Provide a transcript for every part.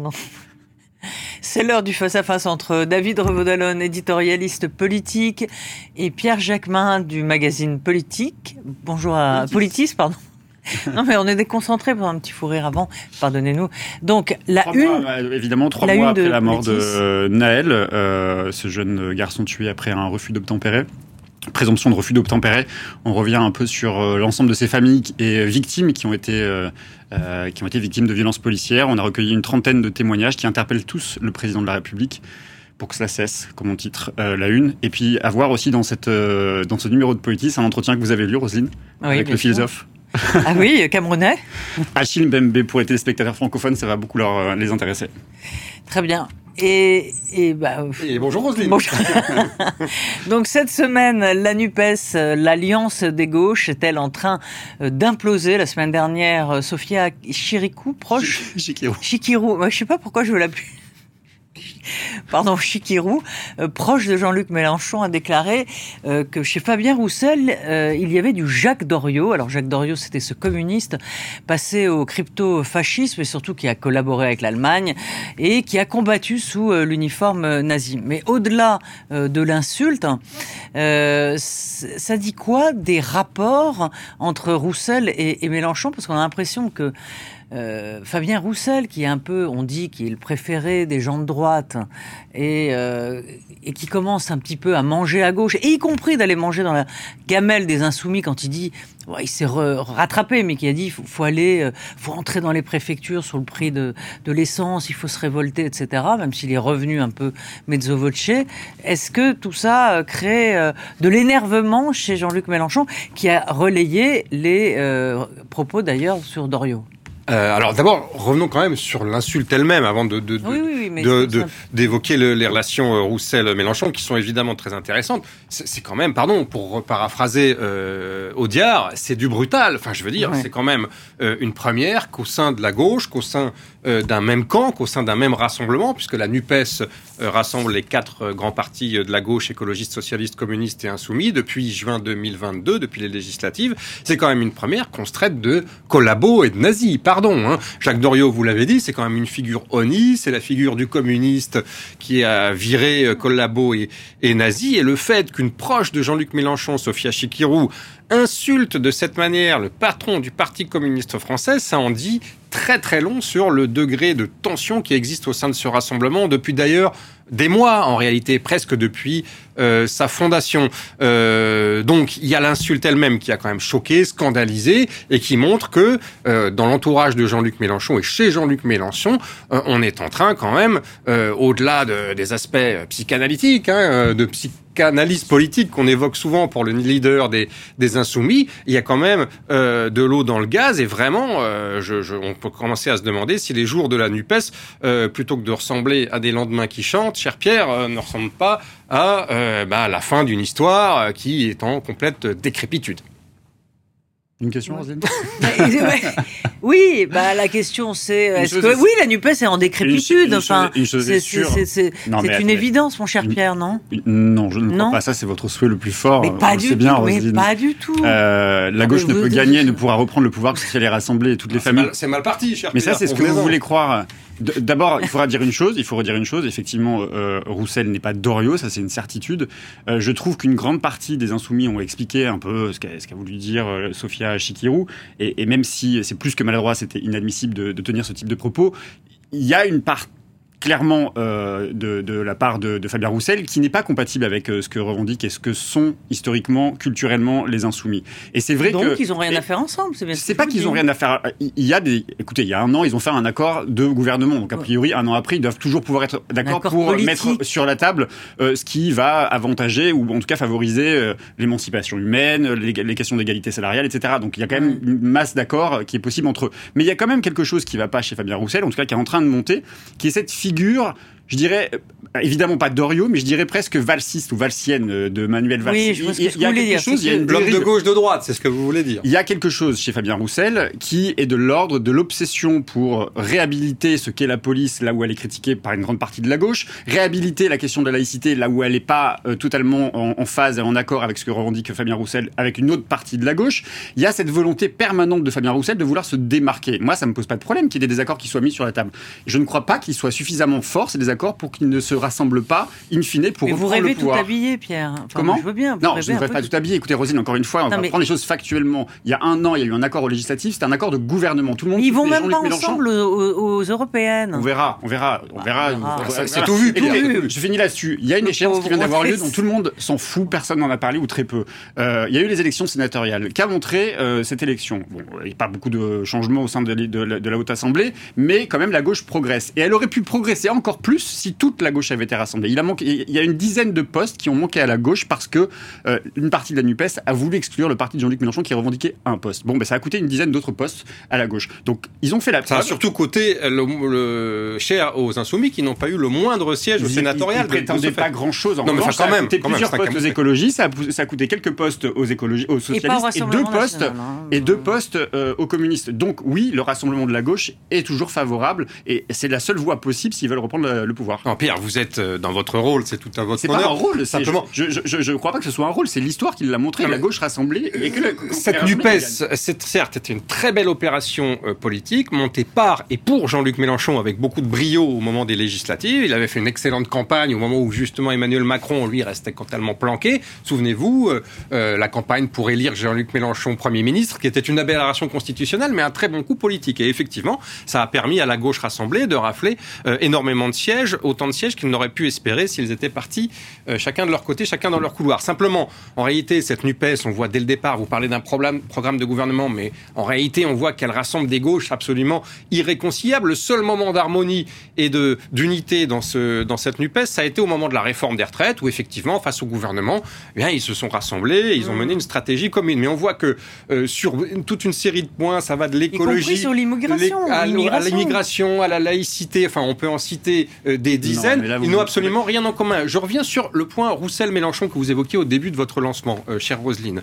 pardon. C'est l'heure du face-à-face entre David Revaudalon, éditorialiste politique, et Pierre Jacquemin du magazine Politique. Bonjour à Politis, pardon. non mais on est déconcentré pour un petit fou rire avant, pardonnez-nous. Donc la une, bah, évidemment trois mois après la mort de Naël, euh, ce jeune garçon tué après un refus d'obtempérer présomption de refus d'obtempérer. On revient un peu sur euh, l'ensemble de ces familles et victimes qui ont été euh, euh, qui ont été victimes de violences policières. On a recueilli une trentaine de témoignages qui interpellent tous le président de la République pour que cela cesse, comme on titre la une. Et puis avoir aussi dans cette dans ce numéro de Politis un entretien que vous avez lu, Roselyne, avec le philosophe. ah oui, Camerounais. Achille Mbembe pour les téléspectateurs francophones, ça va beaucoup leur, les intéresser. Très bien. Et, et, bah, et bonjour Roselyne. Donc cette semaine, la NUPES, l'alliance des gauches, est-elle en train euh, d'imploser? La semaine dernière, Sophia Chirikou, proche... Chikirou. Chikirou. Moi, je sais pas pourquoi je veux l'appeler pardon, Chikirou, euh, proche de Jean-Luc Mélenchon, a déclaré euh, que chez Fabien Roussel, euh, il y avait du Jacques Doriot. Alors Jacques Doriot, c'était ce communiste passé au crypto-fascisme et surtout qui a collaboré avec l'Allemagne et qui a combattu sous l'uniforme nazi. Mais au-delà de l'insulte, ça dit quoi des rapports entre Roussel et, et Mélenchon? Parce qu'on a l'impression que euh, Fabien Roussel, qui est un peu, on dit, qui est le préféré des gens de droite, et, euh, et qui commence un petit peu à manger à gauche, et y compris d'aller manger dans la gamelle des insoumis quand il dit, il s'est rattrapé, mais qui a dit, il faut, aller, euh, faut entrer dans les préfectures sur le prix de, l'essence, il faut se révolter, etc., même s'il est revenu un peu mezzo voce. Est-ce que tout ça crée de l'énervement chez Jean-Luc Mélenchon, qui a relayé les propos d'ailleurs sur Doriot? Euh, alors d'abord, revenons quand même sur l'insulte elle-même avant de, d'évoquer les relations euh, Roussel-Mélenchon qui sont évidemment très intéressantes. C'est quand même, pardon, pour paraphraser euh, Audiard, c'est du brutal. Enfin, je veux dire, c'est quand même euh, une première qu'au sein de la gauche, qu'au sein d'un même camp, qu'au sein d'un même rassemblement, puisque la NUPES rassemble les quatre grands partis de la gauche, écologiste, socialiste, communiste et insoumis, depuis juin 2022, depuis les législatives, c'est quand même une première qu'on se traite de collabos et de nazis. Pardon, hein. Jacques Doriot, vous l'avez dit, c'est quand même une figure ONI, c'est la figure du communiste qui a viré euh, collabo et, et nazi, et le fait qu'une proche de Jean-Luc Mélenchon, Sophia Chikirou, insulte de cette manière le patron du Parti communiste français, ça en dit très très long sur le degré de tension qui existe au sein de ce rassemblement. Depuis d'ailleurs des mois en réalité, presque depuis euh, sa fondation. Euh, donc il y a l'insulte elle-même qui a quand même choqué, scandalisé et qui montre que euh, dans l'entourage de Jean-Luc Mélenchon et chez Jean-Luc Mélenchon, euh, on est en train quand même, euh, au-delà de, des aspects psychanalytiques, hein, de psy analyse politique qu'on évoque souvent pour le leader des, des insoumis, il y a quand même euh, de l'eau dans le gaz et vraiment, euh, je, je, on peut commencer à se demander si les jours de la NUPES, euh, plutôt que de ressembler à des lendemains qui chantent, cher Pierre, euh, ne ressemblent pas à euh, bah, la fin d'une histoire qui est en complète décrépitude. Une question, Roselyne Oui, bah la question c'est est-ce que oui la Nupes est en décrépitude. enfin, c'est une évidence, mon cher Pierre, non Non, je ne crois pas. Ça, c'est votre souhait le plus fort. Mais pas du bien, tout. Mais pas du tout. Euh, la gauche ne peut gagner, ne pourra reprendre le pouvoir que si elle est rassemblée toutes les ah, familles. C'est mal, parti, cher Mais ça, c'est ce que vous voulez croire. D'abord, il faudra dire une chose. Il faut redire une chose. Effectivement, euh, Roussel n'est pas Doriot, ça c'est une certitude. Euh, je trouve qu'une grande partie des insoumis ont expliqué un peu ce qu'a voulu dire euh, Sophia Chikirou, et, même si c'est plus que maladroit, c'était inadmissible de, de tenir ce type de propos. Il y a une part clairement euh, de, de, la part de, de, Fabien Roussel qui n'est pas compatible avec euh, ce que revendiquent et ce que sont historiquement, culturellement les insoumis. Et c'est vrai Donc, que donc ils ont rien à faire ensemble. C'est, c'est pas qu'ils ont rien à faire. Il y a des, écoutez, il y a un an, ils ont fait un accord de gouvernement. Donc a priori, un an après, ils doivent toujours pouvoir être d'accord pour politique. mettre sur la table euh, ce qui va avantager ou en tout cas favoriser euh, l'émancipation humaine, les, les questions d'égalité salariale, etc. Donc il y a quand même mm. une masse d'accords qui est possible entre eux. Mais il y a quand même quelque chose qui va pas chez Fabien Roussel, en tout cas qui est en train de monter, qui est cette figure je dirais, évidemment pas Dorio, mais je dirais presque valsiste ou valsienne euh, de Manuel Valls. Oui, je pense il, y a quelque chose, il y a une bloc de gauche de droite, c'est ce que vous voulez dire. Il y a quelque chose chez Fabien Roussel qui est de l'ordre de l'obsession pour réhabiliter ce qu'est la police là où elle est critiquée par une grande partie de la gauche, réhabiliter la question de la laïcité là où elle n'est pas euh, totalement en, phase et en accord avec ce que revendique Fabien Roussel avec une autre partie de la gauche. Il y a cette volonté permanente de Fabien Roussel de vouloir se démarquer. Moi, ça me pose pas de problème qu'il y ait des désaccords qui soient mis sur la table. Je ne crois pas qu'ils soient suffisamment forts ces désaccords pour qu'ils ne se rassemblent pas in fine pour Mais vous rêvez tout habillé, Pierre. Comment Je veux bien. Non, je ne rêve pas tout habillé. Écoutez, Rosine, encore une fois, on va prendre les choses factuellement. Il y a un an, il y a eu un accord au législatif. C'était un accord de gouvernement. Tout le monde. Ils vont même pas ensemble aux, européennes. On verra, on verra, on verra. C'est tout vu. Je finis là-dessus. Il y a une échéance qui vient d'avoir lieu dont tout le monde s'en fout. Personne n'en a parlé ou très peu. Euh, il y a eu les élections sénatoriales. Qu'a montré euh, cette élection? Bon, il n'y a pas beaucoup de changements au sein de, de la Haute Assemblée, mais quand même la gauche progresse. Et elle aurait pu progresser encore plus si toute la gauche avait été rassemblée. Il, a manqué, il y a une dizaine de postes qui ont manqué à la gauche parce que euh, une partie de la NUPES a voulu exclure le parti de Jean-Luc Mélenchon qui revendiquait un poste. Bon, ben, ça a coûté une dizaine d'autres postes à la gauche. Donc, ils ont fait la Ça a surtout coûté le, cher aux Insoumis qui n'ont pas eu le moindre siège au sénatorial. Ils ne prétendaient pas grand-chose. En non, mais ça, quand même, a coûté plusieurs postes aux écologistes, ça a, coûté quelques postes aux, écologistes, aux socialistes et, deux postes, hein. et deux postes euh, aux communistes. Donc, oui, le rassemblement de la gauche est toujours favorable et c'est la seule voie possible s'ils veulent reprendre le, pouvoir. Non, Pierre, vous êtes euh, dans votre rôle, c'est tout à votre C'est pas un rôle, simplement. Je, je, crois pas que ce soit un rôle, c'est l'histoire qui l'a montré, la gauche rassemblée. Et que cette NUPES, c'est certes, était une très belle opération euh, politique, montée par et pour Jean-Luc Mélenchon avec beaucoup de brio au moment des législatives. Il avait fait une excellente campagne au moment où justement Emmanuel Macron, lui, restait totalement planqué. Souvenez-vous, euh, la campagne pour élire Jean-Luc Mélenchon Premier ministre, qui était une aberration constitutionnelle, mais un très bon coup politique. Et effectivement, ça a permis à la gauche rassemblée de rafler énormément de sièges, autant de sièges qu'ils n'auraient pu espérer s'ils étaient partis euh, chacun de leur côté, chacun dans leur couloir. Simplement, en réalité, cette NUPES, on voit dès le départ, vous parlez d'un programme, programme de gouvernement, mais en réalité, on voit qu'elle rassemble des gauches absolument irréconciliables. Le seul moment d'harmonie et de d'unité dans, ce, dans cette NUPES, ça a été au moment de la réforme des retraites, où effectivement, face au gouvernement, eh bien, ils se sont rassemblés, ils ont mené une stratégie commune. Mais on voit que euh, sur toute une série de points, ça va de l'écologie, sur l'immigration, à l'immigration, à la laïcité, enfin, on peut en citer euh, des dizaines. ils n'ont absolument rien en commun. Je reviens sur le point Roussel-Mélenchon que vous évoquiez au début de votre lancement, euh, chère Roselyne.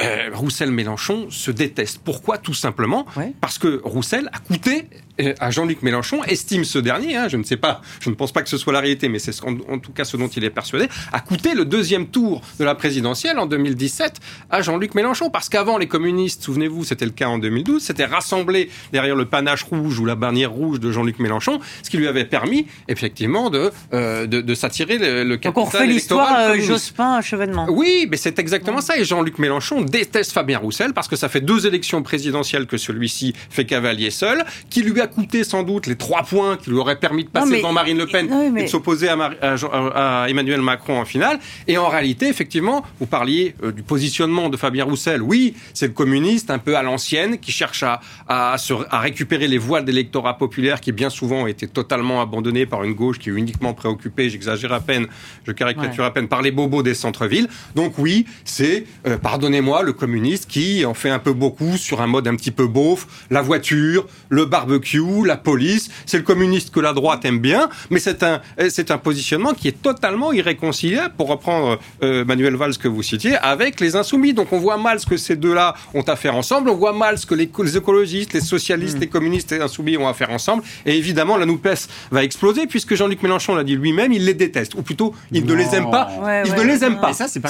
Euh, Roussel-Mélenchon se déteste. Pourquoi? Tout simplement parce que Roussel a coûté euh, à Jean-Luc Mélenchon, estime ce dernier, hein, je ne sais pas, je ne pense pas que ce soit la réalité, mais c'est en, tout cas ce dont il est persuadé, a coûté le deuxième tour de la présidentielle en 2017 à Jean-Luc Mélenchon. Parce qu'avant, les communistes, souvenez-vous, c'était le cas en 2012, s'étaient rassemblés derrière le panache rouge ou la bannière rouge de Jean-Luc Mélenchon, ce qui lui avait permis, effectivement, de, euh, de, s'attirer le, le capital Donc on refait l'histoire Jospin Chevènement. Oui, mais c'est exactement ça. Et Jean-Luc Mélenchon déteste Fabien Roussel parce que ça fait deux élections présidentielles que celui-ci fait cavalier seul, qui lui a coûté sans doute les trois points qui lui auraient permis de passer devant Marine Le Pen et de s'opposer à, Emmanuel Macron en finale. Et en réalité, effectivement, vous parliez euh, du positionnement de Fabien Roussel. Oui, c'est le communiste un peu à l'ancienne qui cherche à, à, à récupérer les voix de l'électorat populaire qui bien souvent ont été totalement abandonnés par une gauche qui est uniquement préoccupée, j'exagère à peine, je caricature à peine, par les bobos des centres-villes. Donc oui, c'est, euh, pardonnez-moi, le communiste qui en fait un peu beaucoup sur un mode un petit peu beauf, la voiture, le barbecue, la police? C'est le communiste que la droite aime bien, mais c'est un, c'est un positionnement qui est totalement irréconciliable, pour reprendre euh, Manuel Valls que vous citiez, avec les insoumis. Donc on voit mal ce que ces deux-là ont à faire ensemble, on voit mal ce que les, écologistes, les socialistes, mm. les communistes et les insoumis ont à faire ensemble. Et évidemment, la NUPES va exploser, puisque Jean-Luc Mélenchon l'a dit lui-même, il les déteste. Ou plutôt, il ne les aime pas. il ne les aime pas. C'est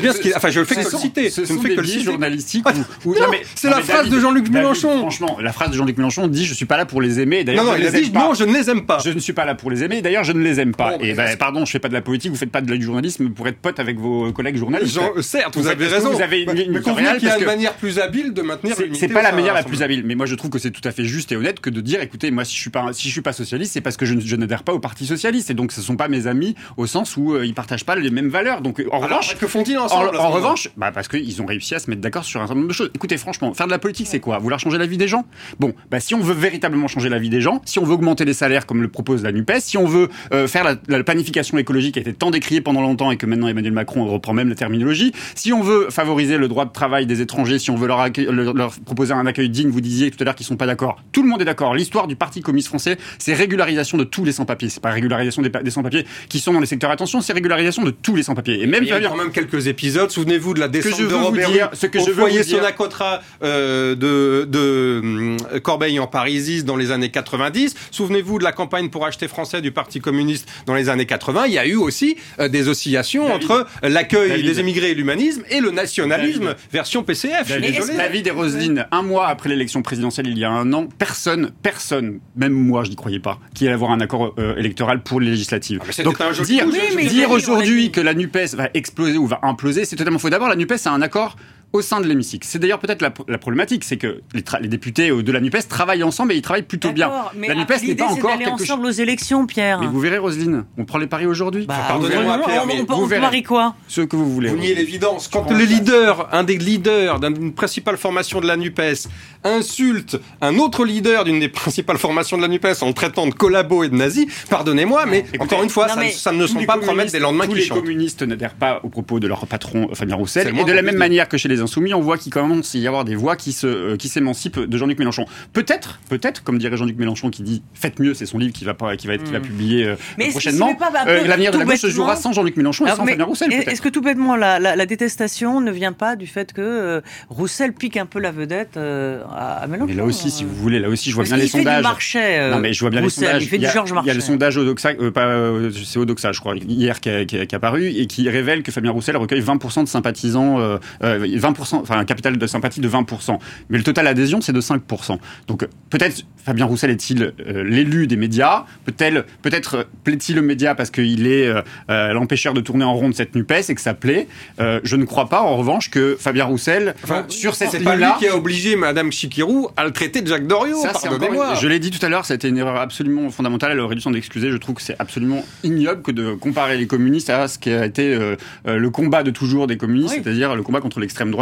bien ce qu'il Enfin, je le fais que le citer. Ce sont des journalistiques. C'est la phrase de Jean-Luc Mélenchon. Franchement, la phrase de Jean-Luc Mélenchon dit Je suis pas là pour les aimer. D'ailleurs, non, non, je, les non, je ne les aime pas. Je ne suis pas là pour les aimer. D'ailleurs, je ne les aime pas. et ben, pardon, je fais pas de la politique. Vous faites pas de du journalisme pour être pote avec vos collègues journalistes. certes, vous, avez raison. Vous avez une, mais, une qu'il y a une manière plus habile de maintenir. C'est pas la manière la plus habile. Mais moi, je trouve que c'est tout à fait juste et honnête que de dire, écoutez, moi, si je suis pas, si je suis pas socialiste, c'est parce que je, n'adhère pas au Parti socialiste. Et donc, ce sont pas mes amis au sens où euh, ils partagent pas les mêmes valeurs. Donc, en revanche, que font-ils ensemble En, revanche, bah, parce qu'ils ont réussi à se mettre d'accord sur un certain nombre de choses. Écoutez, franchement, faire de la politique, c'est quoi? Vouloir changer la vie des gens? Bon, bah, si on veut véritablement changer la vie des gens, si on veut augmenter les salaires comme le propose la NUPES, si on veut euh, faire la, planification écologique qui a été tant décriée pendant longtemps et que maintenant Emmanuel Macron reprend même la terminologie, si on veut favoriser le droit de travail des étrangers, si on veut leur, leur proposer un accueil digne, vous disiez tout à l'heure qu'ils sont pas d'accord. Tout le monde est d'accord. L'histoire du Parti communiste français, c'est régularisation de tous les sans-papiers. C'est pas régularisation des, des sans-papiers qui sont dans les secteurs attention, c'est régularisation de tous les sans-papiers. Et même il y a quand même quelques épisodes. Souvenez-vous de la descente de Robert dire, ce que je veux foyer Sonacotra euh, de, de euh, Corbeil en Parisis dans les années 90. Souvenez-vous de la campagne pour acheter français du Parti communiste dans les années 80. Il y a eu aussi euh, des oscillations entre l'accueil des émigrés et l'humanisme et le nationalisme version PCF. Je suis désolé. David et Roselyne, un mois après l'élection présidentielle il y a un an, personne, personne, même moi je n'y croyais pas, qui allait avoir un accord euh, électoral pour les législatives. Ah, Donc dire, dire aujourd'hui que la NUPES va exploser ou va imploser, c'est totalement faux. D'abord, la NUPES a un accord au sein de l'hémicycle. C'est d'ailleurs peut-être la, problématique, c'est que les, députés de la NUPES travaillent ensemble et ils travaillent plutôt bien. la NUPES n'est pas encore quelque ensemble aux élections, Pierre. Mais vous verrez, Roselyne, on prend les paris aujourd'hui. Bah, Pardonnez-moi, Pierre, mais on, vous parie quoi? Ce que vous voulez. Vous niez l'évidence. Quand le leader, un des leaders d'une principale formation de la NUPES, insulte un autre leader d'une des principales formations de la NUPES en le traitant de collabo et de nazi, pardonnez-moi, mais encore une fois, ça, ne sont pas promesses des lendemains qui Tous les communistes n'adhèrent pas aux propos de leur patron Fabien Roussel. Et de la même manière que chez les Insoumis, on voit qu'il commence à y avoir des voix qui se euh, qui s'émancipent de Jean-Luc Mélenchon. Peut-être, peut-être, comme dirait Jean-Luc Mélenchon qui dit faites mieux, c'est son livre qui va pas, qui va être, qui va hmm. publier euh, prochainement. Euh, l'avenir de la gauche se jouera sans Jean-Luc Mélenchon et sans Fabien Roussel. Est-ce que tout bêtement la, la, détestation ne vient pas du fait que Roussel pique un peu la vedette à, Mélenchon Mais là aussi, si vous voulez, là aussi, je vois bien les sondages. non, mais je vois bien les sondages. Il fait du Georges Il y a le sondage Odoxa, pas, c'est Odoxa, je crois, hier qui est apparu et qui révèle que Fabien Roussel recueille 20% de sympathisants, 20%, enfin un capital de sympathie de 20%. Mais le total adhésion, c'est de 5%. Donc peut-être Fabien Roussel est-il euh, l'élu des médias? Peut-être peut-être plaît-il aux médias parce qu'il est euh, euh, l'empêcheur de tourner en rond de cette NUPES et que ça plaît? Je ne crois pas, en revanche, que Fabien Roussel, sur cette ligne-là... C'est pas lui qui a obligé Madame Chikirou à le traiter de Jacques Doriot, pardonnez-moi Je l'ai dit tout à l'heure, été une erreur absolument fondamentale. Elle aurait dû s'en excuser. Je trouve que c'est absolument ignoble que de comparer les communistes à ce qui a été le combat de toujours des communistes, c'est-à-dire le combat contre l'extrême droite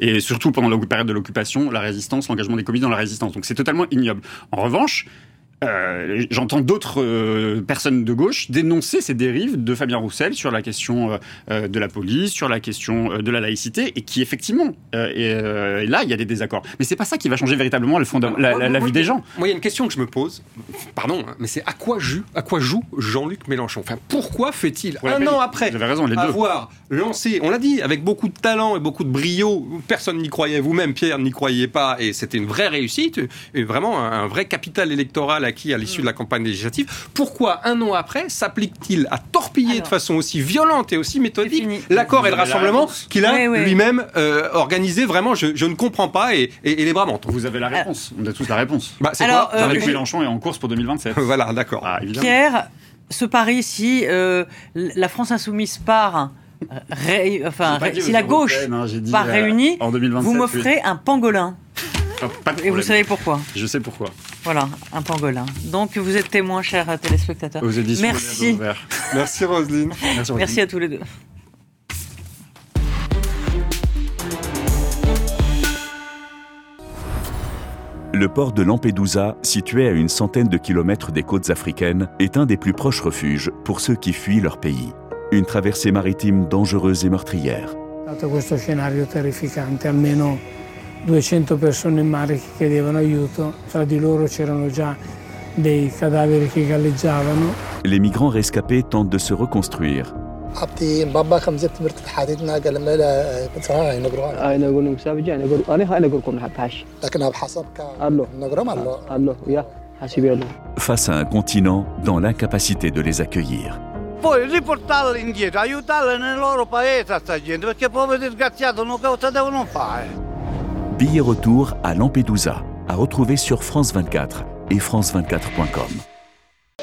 et surtout pendant la période de l'occupation, la résistance, l'engagement des communistes dans la résistance. Donc c'est totalement ignoble. En revanche, euh, j'entends d'autres euh, personnes de gauche dénoncer ces dérives de Fabien Roussel sur la question euh, de la police, sur la question de la laïcité, et qui effectivement, et, là, il y a des désaccords. Mais c'est pas ça qui va changer véritablement le fond la, vie des gens. Moi, il y a une question que je me pose, pardon, hein, mais c'est à quoi joue, à quoi joue Jean-Luc Mélenchon? Enfin, pourquoi fait-il un an après raison, les avoir lancé, on l'a dit, avec beaucoup de talent et beaucoup de brio, personne n'y croyait, vous-même, Pierre, n'y croyait pas, et c'était une vraie réussite, et vraiment un, vrai capital électoral acquis à l'issue de la campagne législative. Pourquoi, un an après, s'applique-t-il à torpiller de façon aussi violente et aussi méthodique l'accord et le rassemblement qu'il a lui-même euh, organisé Vraiment, je, ne comprends pas et, les bras mentent. Vous avez la réponse. On a tous la réponse. Bah, c'est quoi euh, Mélenchon est en course pour 2027. voilà, d'accord. Ah, Pierre, ce pari, si euh, la France insoumise part... enfin, si la gauche hein, part réunie, vous m'offrez un pangolin. Et vous savez pourquoi Je sais pourquoi. Voilà, un pangolin. Donc vous êtes témoins, chers téléspectateurs. Merci. Merci Roselyne. Merci, Merci à tous les deux. Le port de Lampedusa, situé à une centaine de kilomètres des côtes africaines, est un des plus proches refuges pour ceux qui fuient leur pays. Une traversée maritime dangereuse et meurtrière. 200 persone in mare che chiedevano aiuto, tra di loro c'erano già dei cadaveri che galleggiavano. Les migrants rescapés tentent de se reconstruire. Face à un continent dans l'incapacité de les accueillir. Poi riportarli indietro, aiutarli nel loro paese a sta gente, perché poveri disgraziati non cosa devono fare? Billet retour à Lampedusa, à retrouver sur France 24 et France24.com.